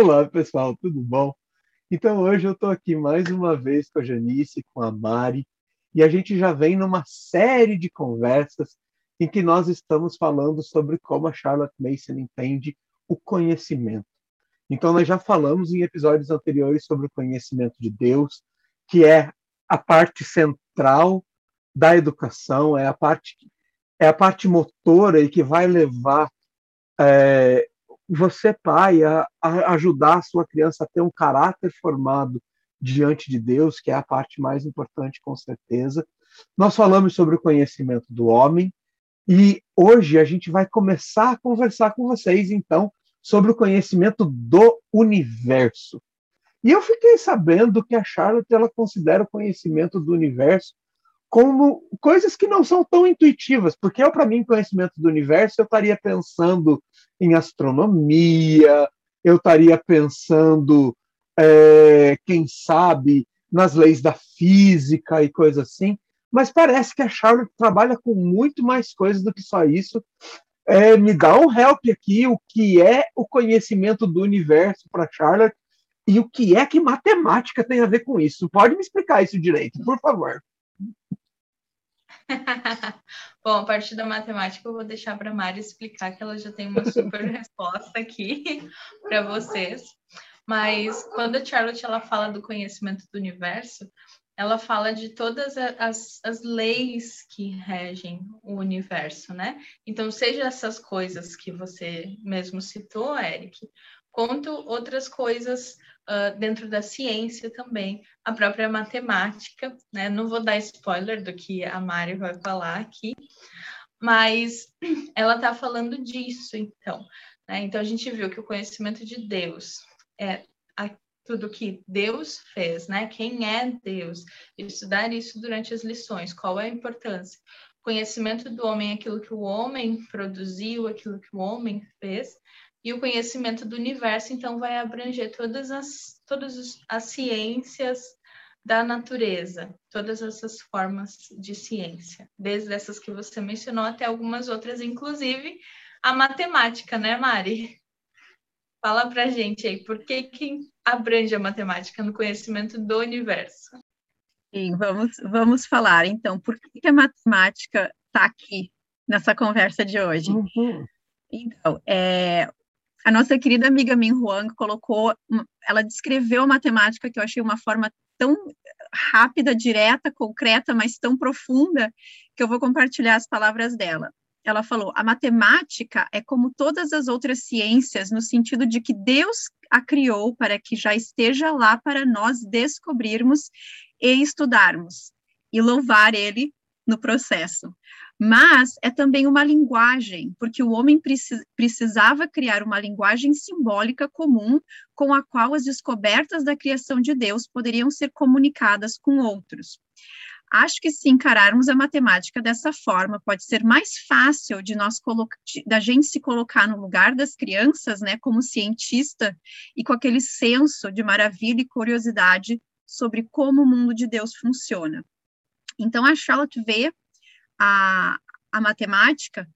Olá, pessoal, tudo bom? Então, hoje eu estou aqui mais uma vez com a Janice, com a Mari, e a gente já vem numa série de conversas em que nós estamos falando sobre como a Charlotte Mason entende o conhecimento. Então, nós já falamos em episódios anteriores sobre o conhecimento de Deus, que é a parte central da educação, é a parte é a parte motora e que vai levar é, você, pai, a, a ajudar a sua criança a ter um caráter formado diante de Deus, que é a parte mais importante, com certeza. Nós falamos sobre o conhecimento do homem e hoje a gente vai começar a conversar com vocês, então, sobre o conhecimento do universo. E eu fiquei sabendo que a Charlotte ela considera o conhecimento do universo como coisas que não são tão intuitivas, porque eu, para mim, conhecimento do universo, eu estaria pensando em astronomia, eu estaria pensando, é, quem sabe, nas leis da física e coisas assim, mas parece que a Charlotte trabalha com muito mais coisas do que só isso. É, me dá um help aqui, o que é o conhecimento do universo para Charlotte e o que é que matemática tem a ver com isso. Pode me explicar isso direito, por favor. Bom, a partir da matemática eu vou deixar para a Mari explicar que ela já tem uma super resposta aqui para vocês. Mas quando a Charlotte ela fala do conhecimento do universo, ela fala de todas as, as leis que regem o universo, né? Então, seja essas coisas que você mesmo citou, Eric, quanto outras coisas uh, dentro da ciência também, a própria matemática, né? Não vou dar spoiler do que a Mari vai falar aqui, mas ela está falando disso, então. Né? Então, a gente viu que o conhecimento de Deus é a, tudo que Deus fez, né? Quem é Deus? Estudar isso durante as lições, qual é a importância? Conhecimento do homem, aquilo que o homem produziu, aquilo que o homem fez, e o conhecimento do universo, então, vai abranger todas as, todas as ciências da natureza, todas essas formas de ciência, desde essas que você mencionou até algumas outras, inclusive a matemática, né, Mari? Fala pra gente aí, por que, que abrange a matemática no conhecimento do universo? Sim, vamos, vamos falar, então, por que, que a matemática está aqui nessa conversa de hoje? Uhum. Então, é, a nossa querida amiga Min Huang colocou, ela descreveu a matemática que eu achei uma forma tão rápida, direta, concreta, mas tão profunda, que eu vou compartilhar as palavras dela. Ela falou: a matemática é como todas as outras ciências, no sentido de que Deus a criou para que já esteja lá para nós descobrirmos e estudarmos, e louvar Ele no processo mas é também uma linguagem, porque o homem precisava criar uma linguagem simbólica comum com a qual as descobertas da criação de Deus poderiam ser comunicadas com outros. Acho que se encararmos a matemática dessa forma, pode ser mais fácil de nós da gente se colocar no lugar das crianças, né, como cientista e com aquele senso de maravilha e curiosidade sobre como o mundo de Deus funciona. Então a Charlotte vê a, a matemática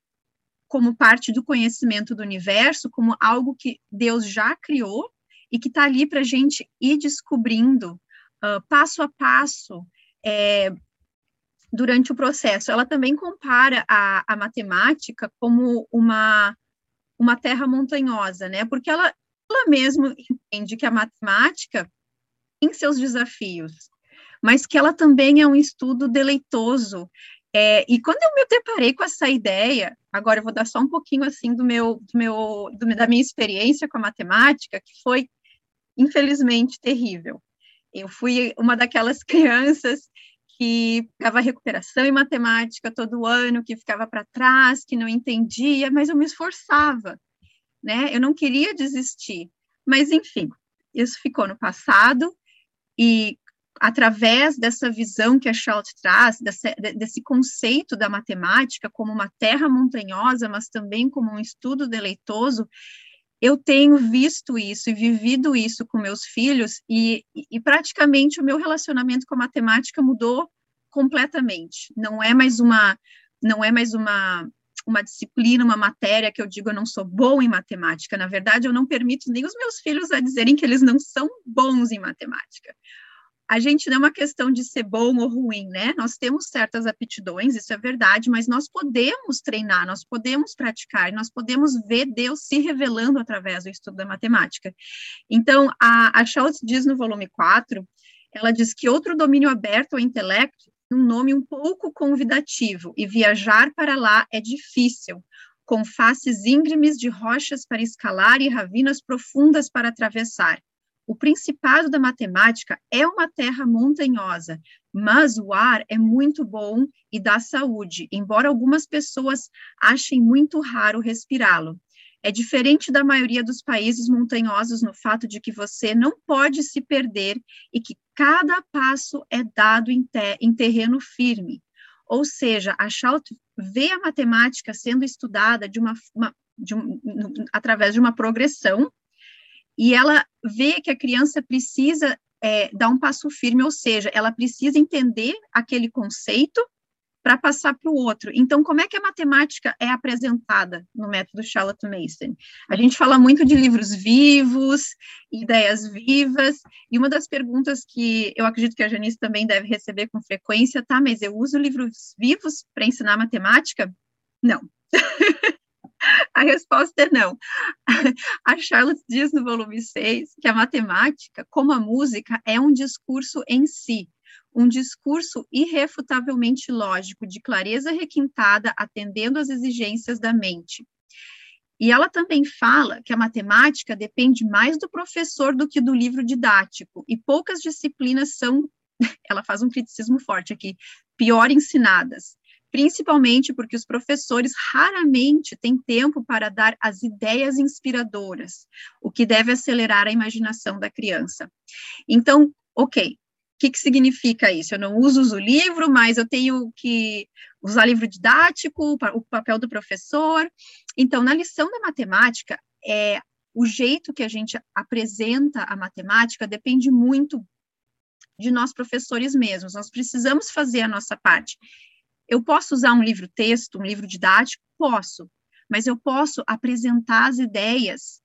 como parte do conhecimento do universo, como algo que Deus já criou e que está ali para a gente ir descobrindo uh, passo a passo é, durante o processo. Ela também compara a, a matemática como uma, uma terra montanhosa, né? Porque ela, ela mesma entende que a matemática tem seus desafios, mas que ela também é um estudo deleitoso, é, e quando eu me deparei com essa ideia, agora eu vou dar só um pouquinho assim do meu, do meu, do, da minha experiência com a matemática, que foi infelizmente terrível. Eu fui uma daquelas crianças que ficava recuperação em matemática todo ano, que ficava para trás, que não entendia, mas eu me esforçava, né? Eu não queria desistir. Mas enfim, isso ficou no passado e através dessa visão que a Charlotte traz, desse, conceito da matemática como uma terra montanhosa, mas também como um estudo deleitoso, eu tenho visto isso e vivido isso com meus filhos, e, e praticamente o meu relacionamento com a matemática mudou completamente. Não é mais uma, não é mais uma uma disciplina, uma matéria que eu digo eu não sou bom em matemática. Na verdade, eu não permito nem os meus filhos a dizerem que eles não são bons em matemática. A gente não é uma questão de ser bom ou ruim, né? Nós temos certas aptidões, isso é verdade, mas nós podemos treinar, nós podemos praticar, nós podemos ver Deus se revelando através do estudo da matemática. Então, a, a Schultz diz no volume 4, ela diz que outro domínio aberto ao intelecto um nome um pouco convidativo, e viajar para lá é difícil, com faces íngremes de rochas para escalar e ravinas profundas para atravessar. O principado da matemática é uma terra montanhosa, mas o ar é muito bom e dá saúde, embora algumas pessoas achem muito raro respirá-lo. É diferente da maioria dos países montanhosos no fato de que você não pode se perder e que cada passo é dado em, te, em terreno firme. Ou seja, a Schalt vê a matemática sendo estudada de uma, uma de um, através de uma progressão e ela vê que a criança precisa é, dar um passo firme, ou seja, ela precisa entender aquele conceito para passar para o outro. Então, como é que a matemática é apresentada no método Charlotte Mason? A gente fala muito de livros vivos, ideias vivas, e uma das perguntas que eu acredito que a Janice também deve receber com frequência, tá, mas eu uso livros vivos para ensinar matemática? Não. A resposta é não. A Charlotte diz no volume 6 que a matemática, como a música, é um discurso em si, um discurso irrefutavelmente lógico, de clareza requintada, atendendo às exigências da mente. E ela também fala que a matemática depende mais do professor do que do livro didático, e poucas disciplinas são, ela faz um criticismo forte aqui, pior ensinadas, principalmente porque os professores raramente têm tempo para dar as ideias inspiradoras, o que deve acelerar a imaginação da criança. Então, ok, que, que significa isso? Eu não uso o livro, mas eu tenho que usar livro didático, o papel do professor. Então, na lição da matemática, é, o jeito que a gente apresenta a matemática depende muito de nós professores mesmos. Nós precisamos fazer a nossa parte. Eu posso usar um livro-texto, um livro didático? Posso, mas eu posso apresentar as ideias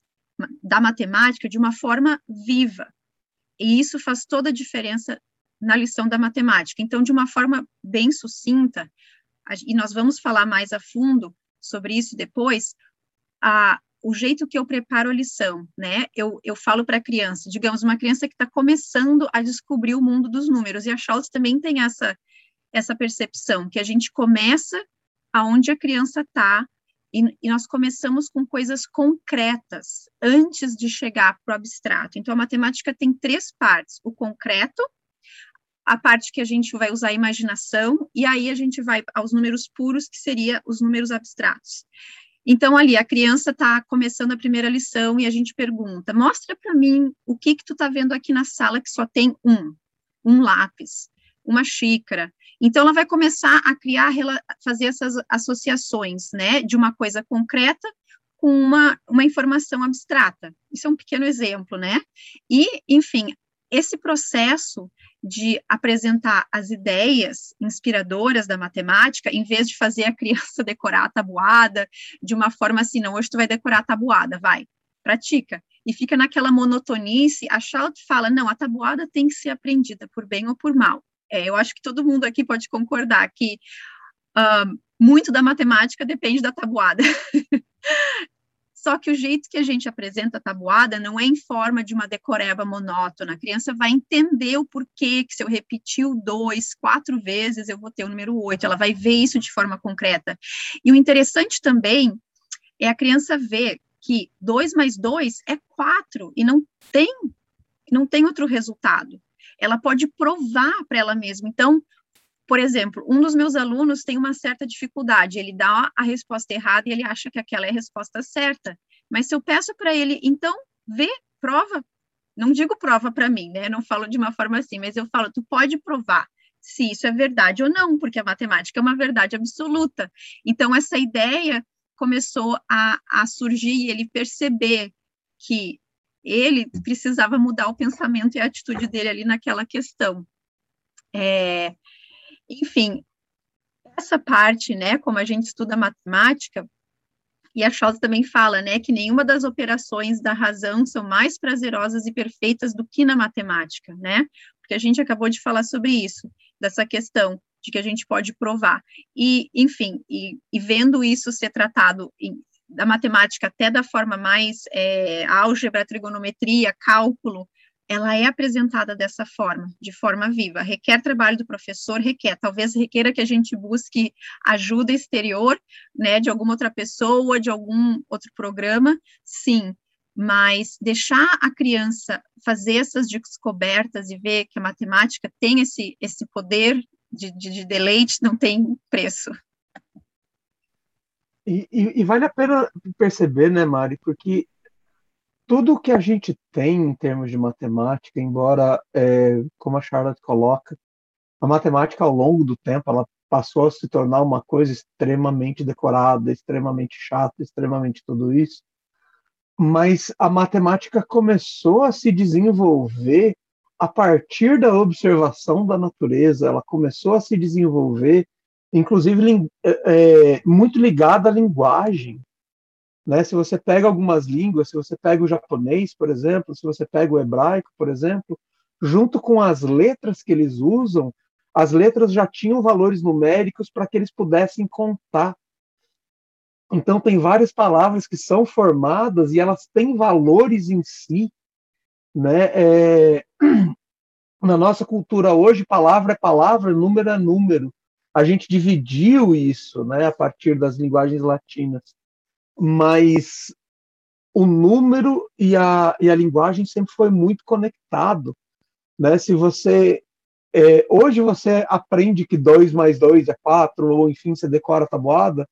da matemática de uma forma viva. E isso faz toda a diferença na lição da matemática. Então, de uma forma bem sucinta, e nós vamos falar mais a fundo sobre isso depois, a, o jeito que eu preparo a lição, né? Eu, eu falo para a criança, digamos, uma criança que está começando a descobrir o mundo dos números, e a Schultz também tem essa, essa percepção, que a gente começa aonde a criança está, e, e, nós começamos com coisas concretas antes de chegar para o abstrato. Então, a matemática tem três partes: o concreto, a parte que a gente vai usar a imaginação, e aí a gente vai aos números puros, que seria os números abstratos. Então, ali, a criança está começando a primeira lição e a gente pergunta, mostra para mim o que que tu está vendo aqui na sala que só tem um, um lápis, uma xícara. Então, ela vai começar a criar, fazer essas associações, né, de uma coisa concreta com uma, uma informação abstrata. Isso é um pequeno exemplo, né? E, enfim, esse processo de apresentar as ideias inspiradoras da matemática, em vez de fazer a criança decorar a tabuada de uma forma assim, não, hoje tu vai decorar a tabuada, vai, pratica. E fica naquela monotonice, a Schalt fala, não, a tabuada tem que ser aprendida por bem ou por mal. É, eu acho que todo mundo aqui pode concordar que uh, muito da matemática depende da tabuada. Só que o jeito que a gente apresenta a tabuada não é em forma de uma decoreba monótona. A criança vai entender o porquê que se eu repetir o dois quatro vezes, eu vou ter o número oito. Ela vai ver isso de forma concreta. E o interessante também é a criança ver que dois mais dois é quatro e não tem, não tem outro resultado. Ela pode provar para ela mesma. Então, por exemplo, um dos meus alunos tem uma certa dificuldade, ele dá a resposta errada e ele acha que aquela é a resposta certa. Mas se eu peço para ele, então, vê, prova, não digo prova para mim, né? Não falo de uma forma assim, mas eu falo, tu pode provar se isso é verdade ou não, porque a matemática é uma verdade absoluta. Então, essa ideia começou a, a surgir e ele perceber que ele precisava mudar o pensamento e a atitude dele ali naquela questão. É, enfim, essa parte, né, como a gente estuda matemática, e a Schultz também fala, né, que nenhuma das operações da razão são mais prazerosas e perfeitas do que na matemática, né? Porque a gente acabou de falar sobre isso, dessa questão de que a gente pode provar. E, enfim, e, e vendo isso ser tratado em, da matemática até da forma mais é, álgebra, trigonometria, cálculo, ela é apresentada dessa forma, de forma viva. Requer trabalho do professor, requer. Talvez requeira que a gente busque ajuda exterior, né, de alguma outra pessoa, de algum outro programa, sim. Mas deixar a criança fazer essas descobertas e ver que a matemática tem esse, esse poder de, de, de deleite não tem preço. E, e, e, vale a pena perceber, né, Mari, porque tudo que a gente tem em termos de matemática, embora, é, como a Charlotte coloca, a matemática ao longo do tempo ela passou a se tornar uma coisa extremamente decorada, extremamente chata, extremamente tudo isso. Mas a matemática começou a se desenvolver a partir da observação da natureza, ela começou a se desenvolver, inclusive é, é, muito ligada à linguagem. Né? Se você pega algumas línguas, se você pega o japonês, por exemplo, se você pega o hebraico, por exemplo, junto com as letras que eles usam, as letras já tinham valores numéricos para que eles pudessem contar. Então, tem várias palavras que são formadas e elas têm valores em si. Né? É... Na nossa cultura hoje, palavra é palavra, número é número. A gente dividiu isso né, a partir das linguagens latinas mas o número e a, e a linguagem sempre foi muito conectado. Né? Se você é, hoje você aprende que 2 mais 2 é 4, ou enfim, você decora a tabuada,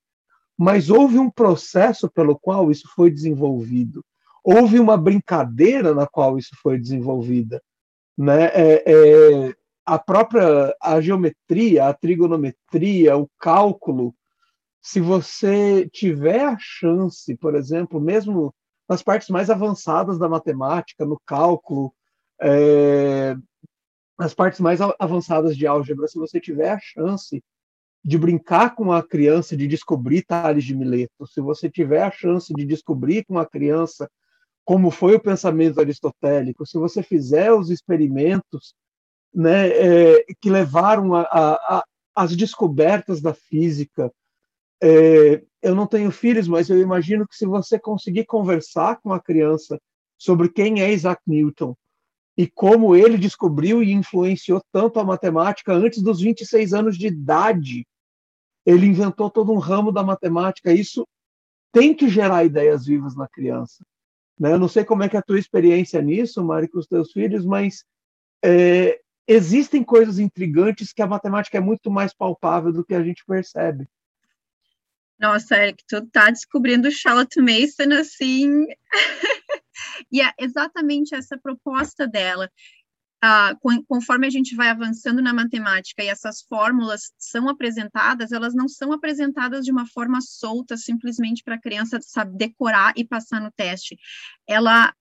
mas houve um processo pelo qual isso foi desenvolvido. Houve uma brincadeira na qual isso foi desenvolvida. Né? É, é, a própria a geometria, a trigonometria, o cálculo, se você tiver a chance, por exemplo, mesmo nas partes mais avançadas da matemática, no cálculo, é, nas partes mais avançadas de álgebra, se você tiver a chance de brincar com a criança, de descobrir Tales de Mileto, se você tiver a chance de descobrir com a criança como foi o pensamento aristotélico, se você fizer os experimentos né, é, que levaram a, a, a, as descobertas da física, é, eu não tenho filhos, mas eu imagino que se você conseguir conversar com a criança sobre quem é Isaac Newton e como ele descobriu e influenciou tanto a matemática antes dos 26 anos de idade, ele inventou todo um ramo da matemática. Isso tem que gerar ideias vivas na criança. Né? Eu não sei como é que é a tua experiência nisso, Mari, com os teus filhos, mas é, existem coisas intrigantes que a matemática é muito mais palpável do que a gente percebe. Nossa, Eric, tu tá descobrindo Charlotte Mason assim. e é exatamente essa proposta dela. Ah, conforme a gente vai avançando na matemática e essas fórmulas são apresentadas, elas não são apresentadas de uma forma solta, simplesmente para a criança sabe, decorar e passar no teste. Ela,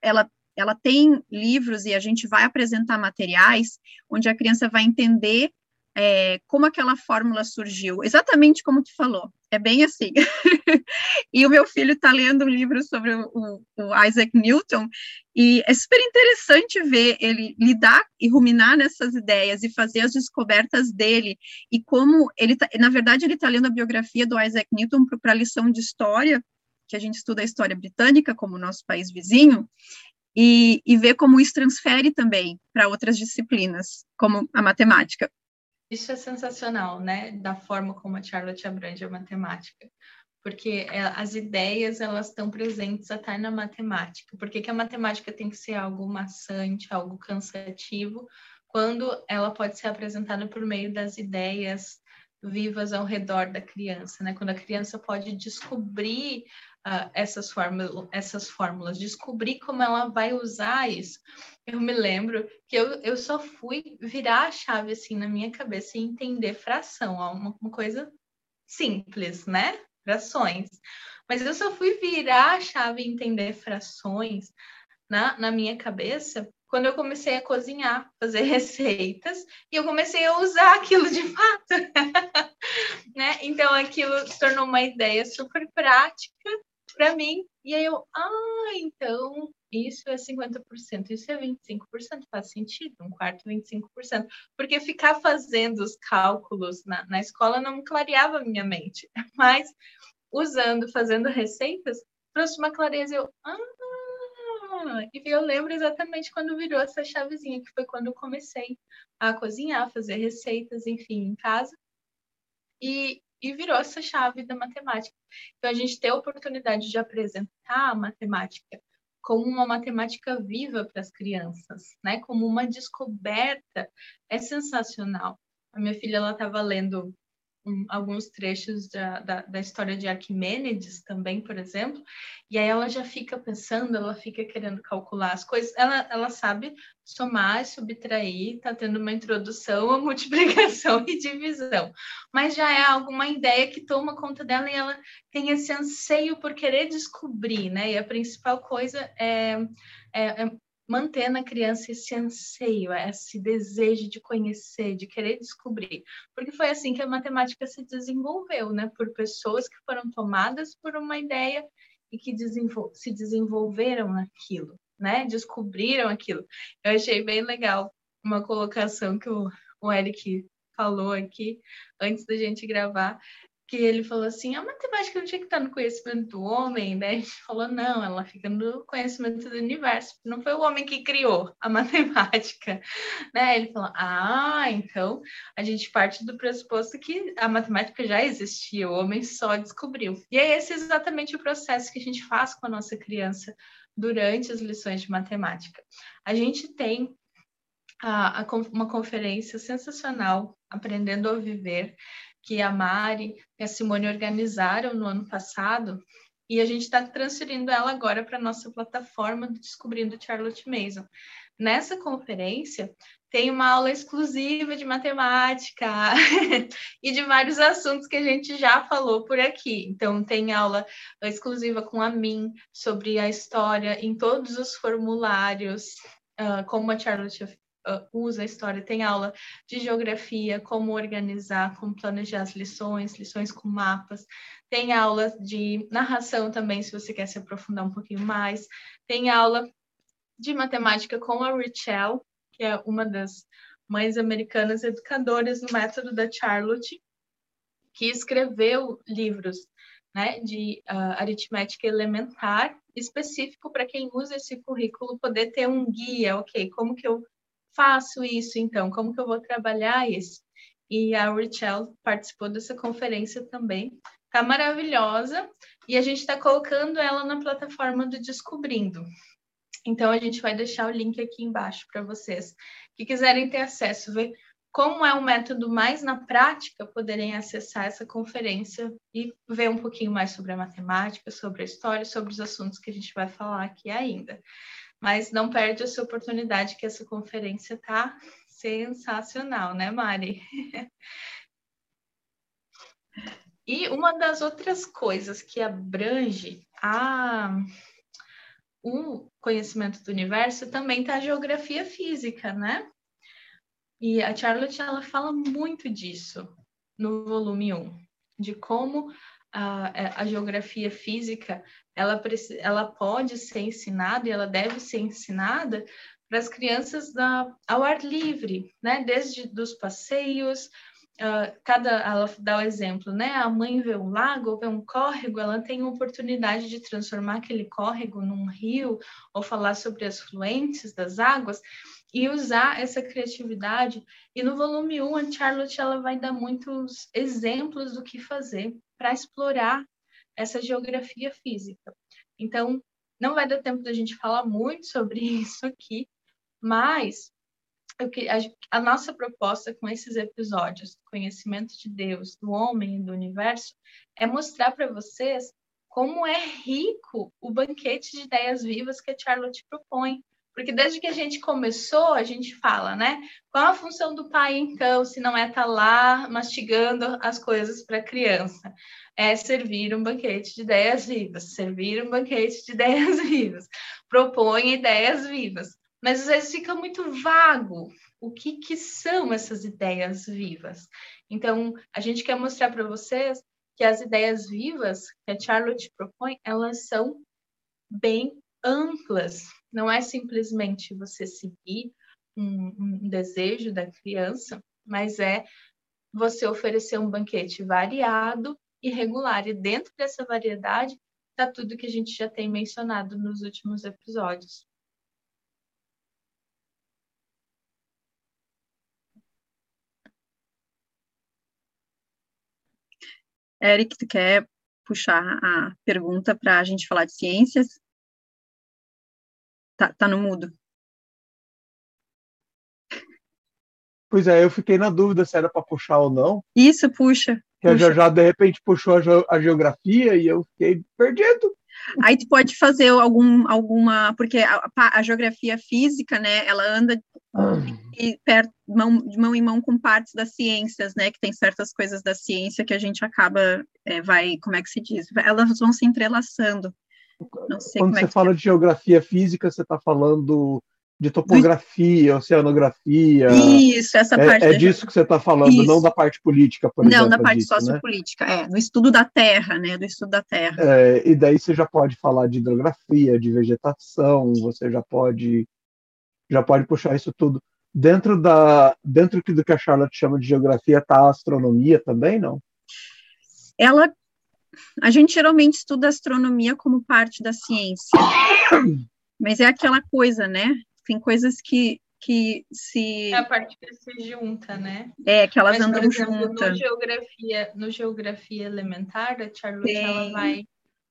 ela, ela tem livros e a gente vai apresentar materiais onde a criança vai entender é, como aquela fórmula surgiu, exatamente como tu falou, é bem assim. e o meu filho está lendo um livro sobre o, o, Isaac Newton, e é super interessante ver ele lidar e ruminar nessas ideias e fazer as descobertas dele, e como ele, tá, na verdade, ele está lendo a biografia do Isaac Newton para a lição de história, que a gente estuda a história britânica, como nosso país vizinho, e, e ver como isso transfere também para outras disciplinas, como a matemática. Isso é sensacional, né? Da forma como a Charlotte abrange a matemática. Porque é, as ideias, elas estão presentes até na matemática. Por que, que a matemática tem que ser algo maçante, algo cansativo, quando ela pode ser apresentada por meio das ideias vivas ao redor da criança, né? Quando a criança pode descobrir uh, essas, fórmulas, essas fórmulas, descobrir como ela vai usar isso. Eu me lembro que eu, eu só fui virar a chave assim na minha cabeça e entender fração, uma, uma coisa simples, né? Frações. Mas eu só fui virar a chave e entender frações na, na minha cabeça quando eu comecei a cozinhar, fazer receitas, e eu comecei a usar aquilo de fato. né? Então, aquilo se tornou uma ideia super prática para mim. E aí eu, ah, então isso é 50%, isso é 25%, faz sentido, um quarto 25%. Porque ficar fazendo os cálculos na, na escola não clareava a minha mente, mas usando, fazendo receitas, trouxe uma clareza. Eu, ah, e eu lembro exatamente quando virou essa chavezinha, que foi quando eu comecei a cozinhar, fazer receitas, enfim, em casa. E, e virou essa chave da matemática. Então, a gente ter a oportunidade de apresentar a matemática como uma matemática viva para as crianças, né? Como uma descoberta, é sensacional. A minha filha ela estava lendo um, alguns trechos da, da, da, história de Arquimênides também, por exemplo, e aí ela já fica pensando, ela fica querendo calcular as coisas, ela, ela sabe somar, subtrair, está tendo uma introdução à multiplicação e divisão, mas já é alguma ideia que toma conta dela e ela tem esse anseio por querer descobrir, né? E a principal coisa é, é, é manter na criança esse anseio, esse desejo de conhecer, de querer descobrir. Porque foi assim que a matemática se desenvolveu, né? Por pessoas que foram tomadas por uma ideia e que desenvol se desenvolveram naquilo, né? Descobriram aquilo. Eu achei bem legal uma colocação que o, o Eric falou aqui antes da gente gravar, que ele falou assim, a matemática não tinha que estar no conhecimento do homem, né? Gente falou, não, ela fica no conhecimento do universo. Não foi o homem que criou a matemática, né? Ele falou, ah, então a gente parte do pressuposto que a matemática já existia, o homem só descobriu. E é esse exatamente o processo que a gente faz com a nossa criança durante as lições de matemática. A gente tem a, a, uma conferência sensacional, Aprendendo a Viver, que a Mari e a Simone organizaram no ano passado, e a gente está transferindo ela agora para a nossa plataforma do Descobrindo Charlotte Mason. Nessa conferência, tem uma aula exclusiva de matemática e de vários assuntos que a gente já falou por aqui. Então, tem aula exclusiva com a mim sobre a história em todos os formulários, uh, como a Charlotte usa a história, tem aula de geografia, como organizar, como planejar as lições, lições com mapas, tem aula de narração também, se você quer se aprofundar um pouquinho mais, tem aula de matemática com a Richelle, que é uma das mães americanas educadoras no método da Charlotte, que escreveu livros né, de uh, aritmética elementar específico para quem usa esse currículo poder ter um guia, ok, como que eu faço isso então? Como que eu vou trabalhar isso? E a Richelle participou dessa conferência também. Tá maravilhosa e a gente está colocando ela na plataforma do Descobrindo. Então a gente vai deixar o link aqui embaixo para vocês que quiserem ter acesso, ver como é o método mais na prática, poderem acessar essa conferência e ver um pouquinho mais sobre a matemática, sobre a história, sobre os assuntos que a gente vai falar aqui ainda. Mas não perde essa oportunidade que essa conferência tá sensacional, né, Mari? e uma das outras coisas que abrange a o conhecimento do universo também está a geografia física, né? E a Charlotte ela fala muito disso no volume 1, de como a, é, a geografia física ela, ela pode ser ensinada e ela deve ser ensinada para as crianças da, ao ar livre, né? Desde dos passeios, uh, cada ela dá o exemplo, né? A mãe vê um lago, vê um córrego, ela tem a oportunidade de transformar aquele córrego num rio ou falar sobre as fluentes das águas e usar essa criatividade. E no volume 1, a Charlotte ela vai dar muitos exemplos do que fazer para explorar essa geografia física. Então, não vai dar tempo da gente falar muito sobre isso aqui, mas a, a nossa proposta com esses episódios conhecimento de Deus, do homem e do universo é mostrar para vocês como é rico o banquete de ideias vivas que a Charlotte propõe. Porque desde que a gente começou, a gente fala, né? Qual a função do pai, então, se não é estar tá lá mastigando as coisas para a criança? É servir um banquete de ideias vivas, servir um banquete de ideias vivas, propõe ideias vivas. mas às vezes fica muito vago o que, que são essas ideias vivas. Então, a gente quer mostrar para vocês que as ideias vivas que a Charlotte propõe, elas são bem amplas. Não é simplesmente você seguir um, um desejo da criança, mas é você oferecer um banquete variado e regular. E dentro dessa variedade está tudo que a gente já tem mencionado nos últimos episódios. Eric, tu quer puxar a pergunta para a gente falar de ciências? Tá, tá no mudo. Pois é, eu fiquei na dúvida se era para puxar ou não. Isso, puxa. Que a já, já de repente puxou a, a, geografia e eu fiquei perdido. Aí tu pode fazer algum, alguma, porque a, a geografia física, né, ela anda ah. e perto, mão, de mão em mão com partes das ciências, né, que tem certas coisas da ciência que a gente acaba, é, vai, como é que se diz? Elas vão se entrelaçando. Quando é você fala é. de geografia física, você está falando de topografia, oceanografia. Isso, essa é, parte. É, disso que você está falando, Isso. não da parte política, por não, exemplo. Não, da parte disso, né? sociopolítica, né? é, no estudo da Terra, né, do estudo da Terra. É, e daí você já pode falar de hidrografia, de vegetação, você já pode já pode puxar isso tudo. Dentro da dentro do que a Charlotte chama de geografia está a astronomia também, não? Ela a gente geralmente estuda astronomia como parte da ciência. Mas é aquela coisa, né? tem coisas que, que se. É a parte que se junta, né? É, que elas Mas, andam juntas. No geografia, no geografia elementar, a Charlotte ela vai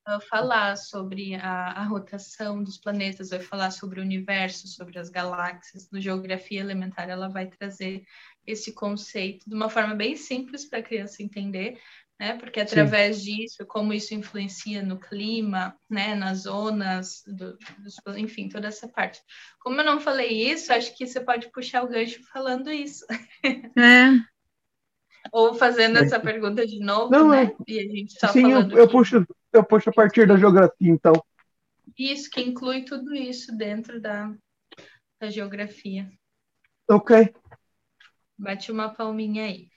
uh, falar sobre a, a, rotação dos planetas, vai falar sobre o universo, sobre as galáxias. No geografia elementar, ela vai trazer esse conceito de uma forma bem simples para a criança entender, né? Porque através Sim. disso, como isso influencia no clima, né? Nas zonas, do, dos, enfim, toda essa parte. Como eu não falei isso, acho que você pode puxar o gancho falando isso. É. Ou fazendo essa pergunta de novo, não, né? É... E a gente tá Sim, falando. Eu, eu, puxo, eu puxo a partir da geografia, então. Isso, que inclui tudo isso dentro da, da geografia. Ok. Bate uma palminha aí.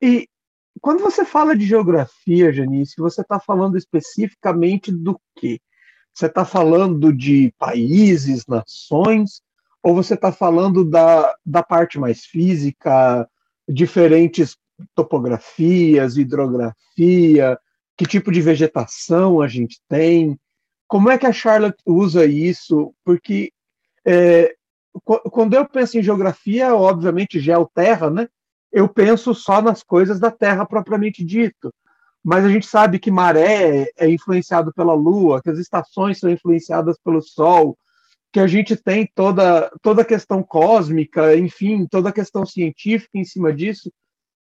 E quando você fala de geografia, Janice, você está falando especificamente do quê? Você está falando de países, nações, ou você está falando da, da parte mais física, diferentes topografias, hidrografia, que tipo de vegetação a gente tem? Como é que a Charlotte usa isso? Porque é, quando eu penso em geografia, obviamente geoterra, né? Eu penso só nas coisas da Terra propriamente dito. Mas a gente sabe que maré é influenciado pela Lua, que as estações são influenciadas pelo Sol, que a gente tem toda, toda a questão cósmica, enfim, toda a questão científica em cima disso.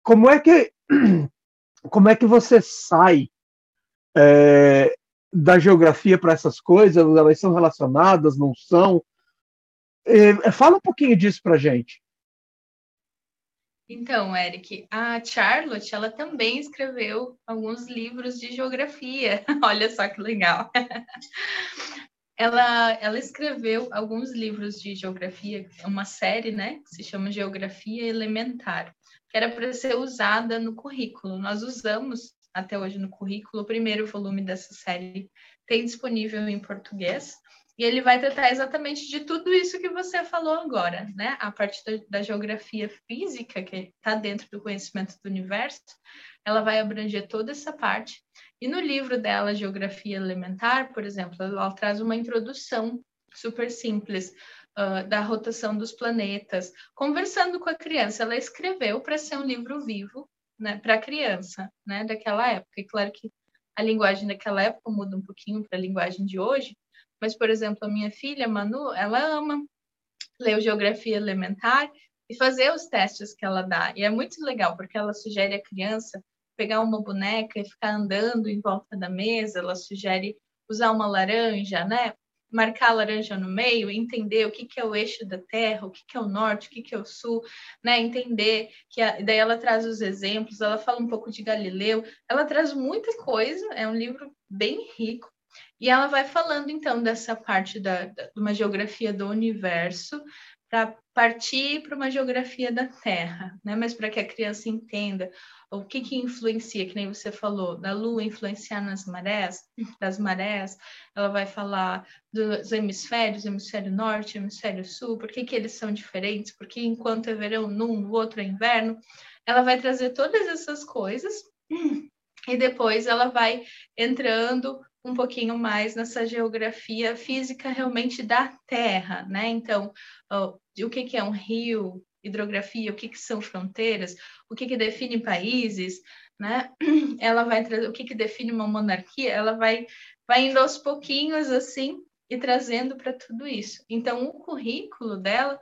Como é que, como é que você sai é, da geografia para essas coisas? Elas são relacionadas, não são? É, fala um pouquinho disso para gente. Então, Eric, a Charlotte, ela também escreveu alguns livros de geografia. Olha só que legal. ela, ela escreveu alguns livros de geografia, uma série, né, que se chama Geografia Elementar, que era para ser usada no currículo. Nós usamos até hoje no currículo o primeiro volume dessa série tem disponível em português e ele vai tratar exatamente de tudo isso que você falou agora, né? A parte da, da geografia física, que está dentro do conhecimento do universo, ela vai abranger toda essa parte. E no livro dela, Geografia Elementar, por exemplo, ela traz uma introdução super simples uh, da rotação dos planetas, conversando com a criança. Ela escreveu para ser um livro vivo, né, para a criança, né, daquela época. E claro que a linguagem daquela época muda um pouquinho para a linguagem de hoje, mas, por exemplo, a minha filha, Manu, ela ama ler geografia elementar e fazer os testes que ela dá. E é muito legal, porque ela sugere à criança pegar uma boneca e ficar andando em volta da mesa, ela sugere usar uma laranja, né? marcar a laranja no meio, entender o que, que é o eixo da Terra, o que, que é o norte, o que, que é o sul, né? Entender que a, daí ela traz os exemplos, ela fala um pouco de Galileu, ela traz muita coisa, é um livro bem rico. E ela vai falando então dessa parte da, da de uma geografia do universo, para partir para uma geografia da Terra, né? Mas para que a criança entenda o que que influencia, que nem você falou, da Lua influenciar nas marés, das marés, ela vai falar dos hemisférios, hemisfério norte, hemisfério sul, por que que eles são diferentes, porque enquanto é verão num, no outro é inverno, ela vai trazer todas essas coisas e depois ela vai entrando um pouquinho mais nessa geografia física realmente da Terra, né? Então, o que, é um rio, hidrografia, o que, são fronteiras, o que, define países, né? Ela vai trazer o que, que define uma monarquia, ela vai, vai indo aos pouquinhos assim e trazendo para tudo isso. Então, o currículo dela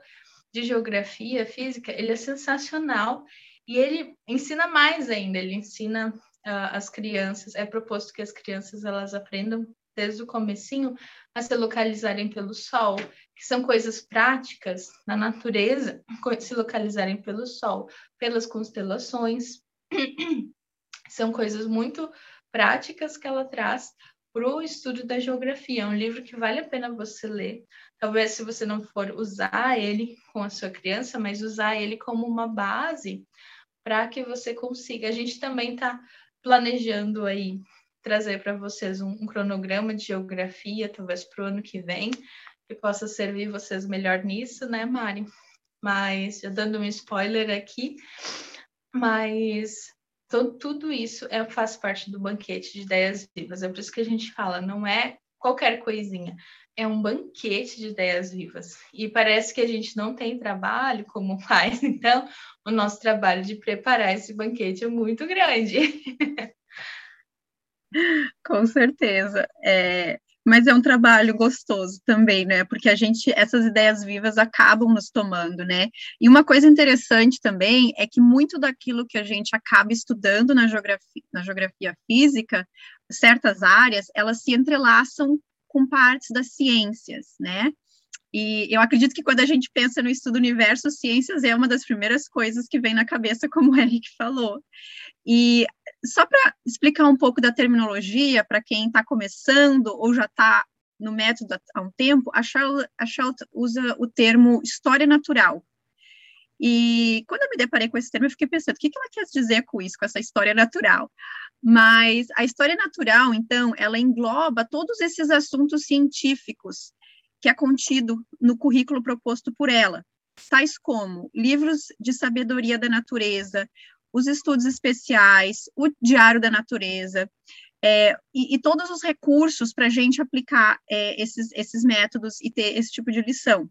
de geografia física, ele é sensacional e ele ensina mais ainda, ele ensina as crianças, é proposto que as crianças elas aprendam desde o comecinho a se localizarem pelo sol, que são coisas práticas na natureza, se localizarem pelo sol, pelas constelações, são coisas muito práticas que ela traz para o estudo da geografia. É um livro que vale a pena você ler. Talvez se você não for usar ele com a sua criança, mas usar ele como uma base para que você consiga. A gente também está planejando aí trazer para vocês um, um, cronograma de geografia, talvez para o ano que vem, que possa servir vocês melhor nisso, né, Mari? Mas, já dando um spoiler aqui, mas então, tudo isso é, faz parte do banquete de ideias vivas. É por isso que a gente fala, não é qualquer coisinha, é um banquete de ideias vivas. E parece que a gente não tem trabalho como faz, então o nosso trabalho de preparar esse banquete é muito grande. Com certeza. É, mas é um trabalho gostoso também, né? Porque a gente, essas ideias vivas acabam nos tomando, né? E uma coisa interessante também é que muito daquilo que a gente acaba estudando na geografia, na geografia física, certas áreas, elas se entrelaçam com partes das ciências, né? E eu acredito que quando a gente pensa no estudo do universo, ciências é uma das primeiras coisas que vem na cabeça, como o Eric falou. E só para explicar um pouco da terminologia, para quem está começando ou já está no método há um tempo, a Charlotte, a Charlotte usa o termo história natural. E quando eu me deparei com esse termo, eu fiquei pensando, o que, que ela quer dizer com isso, com essa história natural? Mas a história natural, então, ela engloba todos esses assuntos científicos que é contido no currículo proposto por ela, tais como livros de sabedoria da natureza, os estudos especiais, o diário da natureza, é, e, e, todos os recursos para a gente aplicar é, esses, esses métodos e ter esse tipo de lição.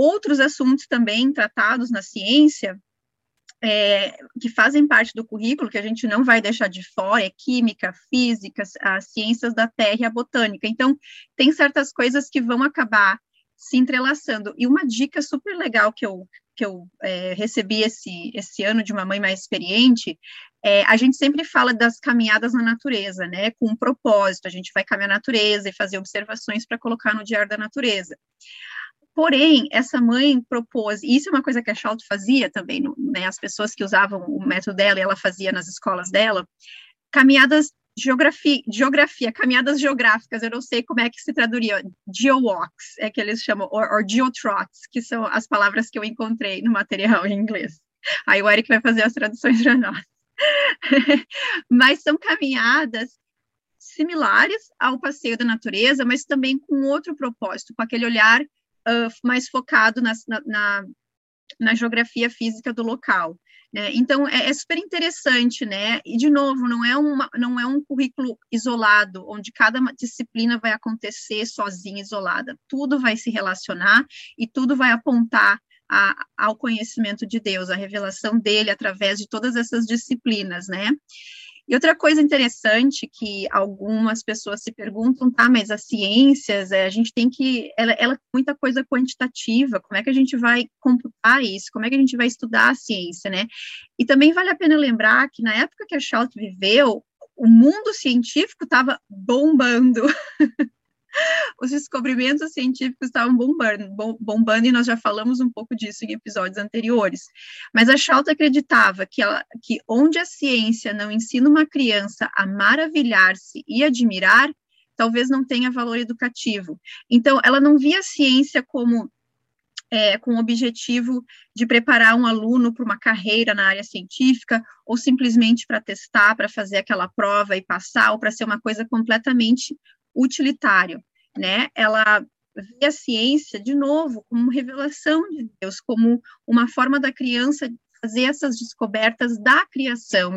Outros assuntos também tratados na ciência é, que fazem parte do currículo, que a gente não vai deixar de fora, é química, física, as ciências da terra e a botânica. Então, tem certas coisas que vão acabar se entrelaçando. E uma dica super legal que eu, que eu é, recebi esse, esse ano de uma mãe mais experiente, é, a gente sempre fala das caminhadas na natureza, né, com um propósito, a gente vai caminhar na natureza e fazer observações para colocar no diário da natureza. Porém, essa mãe propôs, e isso é uma coisa que a Charlotte fazia também, né, as pessoas que usavam o método dela, e ela fazia nas escolas dela, caminhadas geografia, geografia, caminhadas geográficas, eu não sei como é que se traduziria, geowalks, é que eles chamam, ou, ou geotrots, que são as palavras que eu encontrei no material em inglês. Aí o Eric vai fazer as traduções para nós. Mas são caminhadas similares ao passeio da natureza, mas também com outro propósito, com aquele olhar uh, mais focado na, na, na, geografia física do local. Né? Então, é, é, super interessante, né? E, de novo, não é, uma, não é um currículo isolado, onde cada disciplina vai acontecer sozinha, isolada. Tudo vai se relacionar e tudo vai apontar a, ao conhecimento de Deus, a revelação dele através de todas essas disciplinas, né? E outra coisa interessante que algumas pessoas se perguntam, tá, mas as ciências, é, a gente tem que, ela, ela muita coisa quantitativa, como é que a gente vai computar isso, como é que a gente vai estudar a ciência, né? E também vale a pena lembrar que na época que a Schalt viveu, o mundo científico estava bombando. os descobrimentos científicos estavam bombando, bombando e nós já falamos um pouco disso em episódios anteriores. Mas a Schultz acreditava que, ela, que onde a ciência não ensina uma criança a maravilhar-se e admirar, talvez não tenha valor educativo. Então, ela não via a ciência como é, com o objetivo de preparar um aluno para uma carreira na área científica, ou simplesmente para testar, para fazer aquela prova e passar, ou para ser uma coisa completamente utilitária, né? Ela vê a ciência, de novo, como revelação de Deus, como uma forma da criança fazer essas descobertas da criação,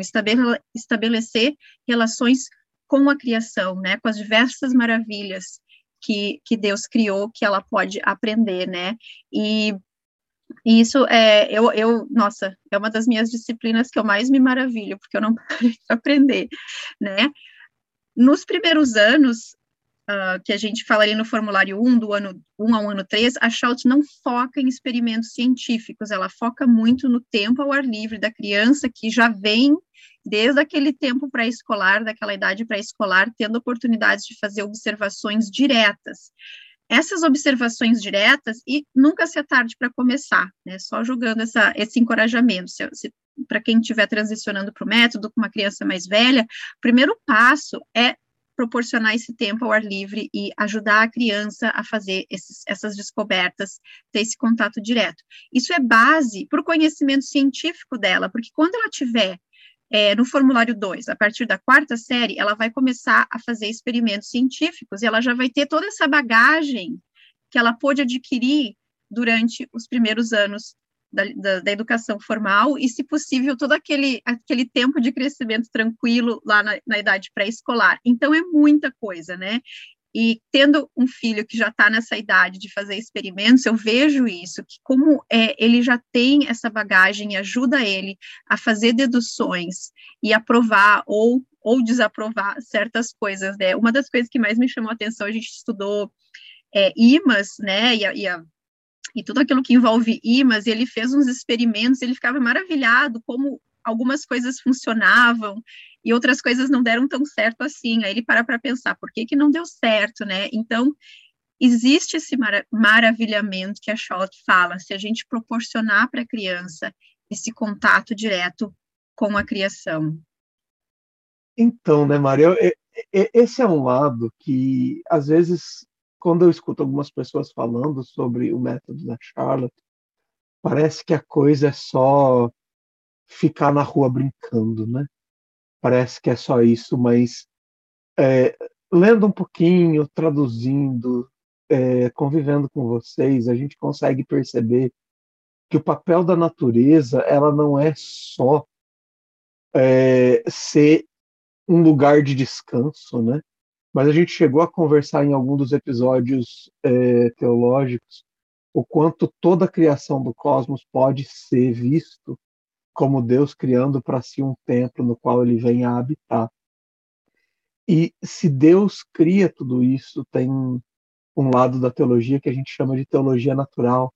estabelecer relações com a criação, né, com as diversas maravilhas que, que Deus criou, que ela pode aprender, né? E isso é, eu, eu, nossa, é uma das minhas disciplinas que eu mais me maravilho, porque eu não paro de aprender, né? Nos primeiros anos, uh, que a gente fala ali no formulário 1, do ano 1 ao ano 3, a Schultz não foca em experimentos científicos, ela foca muito no tempo ao ar livre da criança, que já vem desde aquele tempo pré-escolar, daquela idade pré-escolar, tendo oportunidades de fazer observações diretas. Essas observações diretas, e nunca se é tarde para começar, né? Só jogando essa, esse encorajamento. Se, se para quem estiver transicionando para o método com uma criança mais velha, o primeiro passo é proporcionar esse tempo ao ar livre e ajudar a criança a fazer esses, essas descobertas, ter esse contato direto. Isso é base para o conhecimento científico dela, porque quando ela tiver é, no formulário 2, a partir da quarta série, ela vai começar a fazer experimentos científicos e ela já vai ter toda essa bagagem que ela pôde adquirir durante os primeiros anos da, da, da, educação formal e, se possível, todo aquele, aquele tempo de crescimento tranquilo lá na, na idade pré-escolar. Então, é muita coisa, né? E tendo um filho que já está nessa idade de fazer experimentos, eu vejo isso, que como é, ele já tem essa bagagem e ajuda ele a fazer deduções e aprovar ou, ou desaprovar certas coisas, né? Uma das coisas que mais me chamou a atenção, a gente estudou é, imãs, né, e, a, e, a, e tudo aquilo que envolve imãs, ele fez uns experimentos, ele ficava maravilhado como algumas coisas funcionavam, e outras coisas não deram tão certo assim. Aí ele para para pensar, por que, que não deu certo, né? Então, existe esse mar maravilhamento que a Schott fala, se a gente proporcionar para a criança esse contato direto com a criação. Então, né, Maria, esse é um lado que, às vezes, quando eu escuto algumas pessoas falando sobre o método da Charlotte, parece que a coisa é só ficar na rua brincando, né? parece que é só isso, mas é, lendo um pouquinho, traduzindo, é, convivendo com vocês, a gente consegue perceber que o papel da natureza ela não é só é, ser um lugar de descanso, né? Mas a gente chegou a conversar em algum dos episódios é, teológicos o quanto toda a criação do cosmos pode ser visto como Deus criando para si um templo no qual ele vem a habitar. E se Deus cria tudo isso, tem um lado da teologia que a gente chama de teologia natural,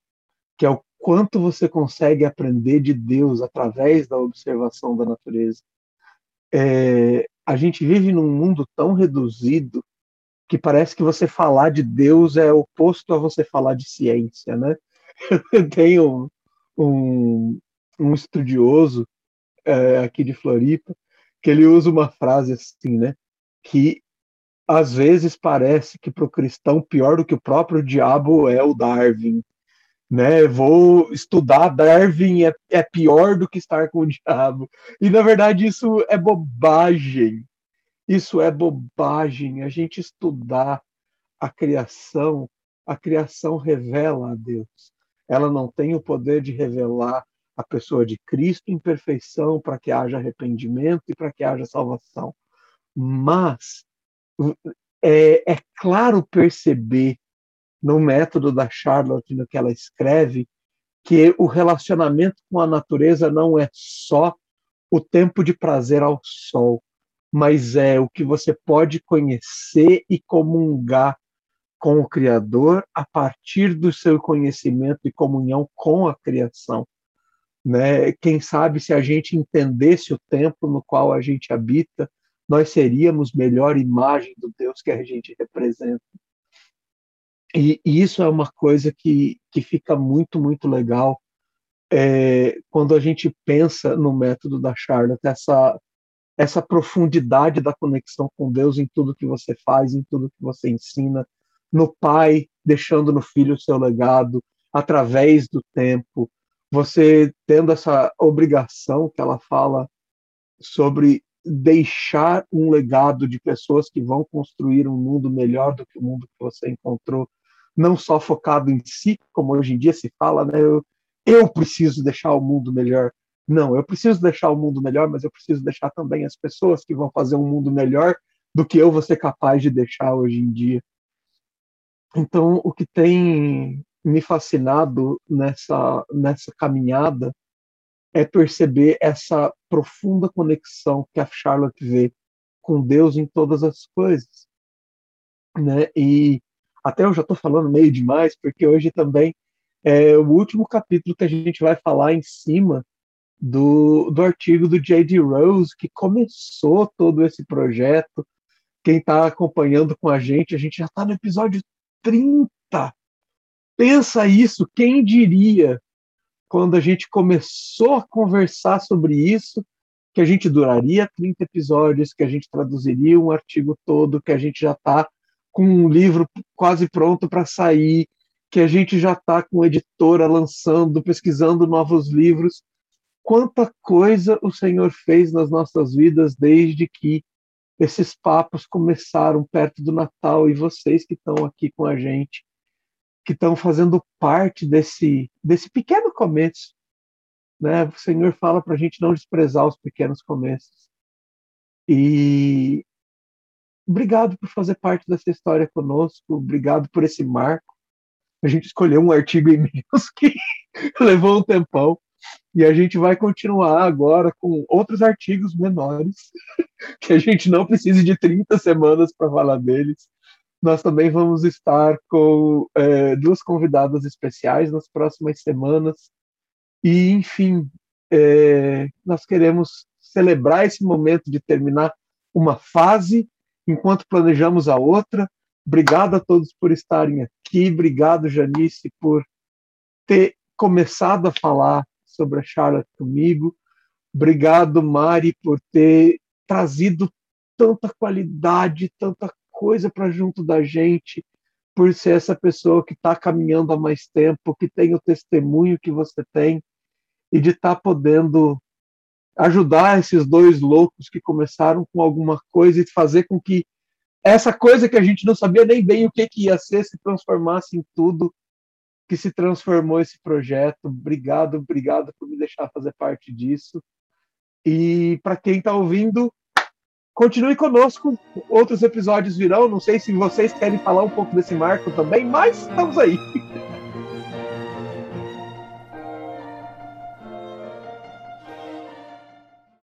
que é o quanto você consegue aprender de Deus através da observação da natureza. É, a gente vive num mundo tão reduzido que parece que você falar de Deus é oposto a você falar de ciência, né? Eu tenho um, um estudioso é, aqui de Floripa, que ele usa uma frase assim, né? Que às vezes parece que para o cristão pior do que o próprio diabo é o Darwin. Né? Vou estudar Darwin é, é pior do que estar com o diabo. E na verdade isso é bobagem. Isso é bobagem. A gente estudar a criação, a criação revela a Deus. Ela não tem o poder de revelar a pessoa de Cristo em perfeição para que haja arrependimento e para que haja salvação. Mas é, é claro perceber no método da Charlotte, no que ela escreve, que o relacionamento com a natureza não é só o tempo de prazer ao sol, mas é o que você pode conhecer e comungar com o Criador a partir do seu conhecimento e comunhão com a criação. Né? Quem sabe se a gente entendesse o tempo no qual a gente habita, nós seríamos melhor imagem do Deus que a gente representa. E, e, isso é uma coisa que, que fica muito, muito legal é, quando a gente pensa no método da Charlotte, essa, essa profundidade da conexão com Deus em tudo que você faz, em tudo que você ensina, no pai deixando no filho o seu legado, através do tempo, você tendo essa obrigação que ela fala sobre deixar um legado de pessoas que vão construir um mundo melhor do que o mundo que você encontrou, não só focado em si, como hoje em dia se fala, né? Eu, eu preciso deixar o mundo melhor. Não, eu preciso deixar o mundo melhor, mas eu preciso deixar também as pessoas que vão fazer um mundo melhor do que eu vou ser capaz de deixar hoje em dia. Então, o que tem me fascinado nessa, nessa caminhada é perceber essa profunda conexão que a Charlotte vê com Deus em todas as coisas. Né? E até eu já estou falando meio demais, porque hoje também é o último capítulo que a gente vai falar em cima do, do artigo do J.D. Rose, que começou todo esse projeto. Quem está acompanhando com a gente, a gente já está no episódio 30. Pensa isso, quem diria quando a gente começou a conversar sobre isso, que a gente duraria 30 episódios, que a gente traduziria um artigo todo, que a gente já está com um livro quase pronto para sair, que a gente já está com editora lançando, pesquisando novos livros. Quanta coisa o Senhor fez nas nossas vidas desde que esses papos começaram perto do Natal e vocês que estão aqui com a gente que estão fazendo parte desse, desse pequeno começo. Né? O Senhor fala para a gente não desprezar os pequenos começos. E obrigado por fazer parte dessa história conosco, obrigado por esse marco. A gente escolheu um artigo menos que levou um tempão. E a gente vai continuar agora com outros artigos menores, que a gente não precise de 30 semanas para falar deles nós também vamos estar com é, duas convidadas especiais nas próximas semanas. E, enfim, é, nós queremos celebrar esse momento de terminar uma fase enquanto planejamos a outra. Obrigado a todos por estarem aqui. Obrigado, Janice, por ter começado a falar sobre a Charlotte comigo. Obrigado, Mari, por ter trazido tanta qualidade, tanta coisa para junto da gente, por ser essa pessoa que está caminhando há mais tempo, que tem o testemunho que você tem, e de estar tá podendo ajudar esses dois loucos que começaram com alguma coisa e fazer com que essa coisa que a gente não sabia nem bem o que, que ia ser se transformasse em tudo que se transformou esse projeto. Obrigado, obrigado por me deixar fazer parte disso. E para quem está ouvindo, Continue conosco, outros episódios virão. Não sei se vocês querem falar um pouco desse marco também, mas estamos aí.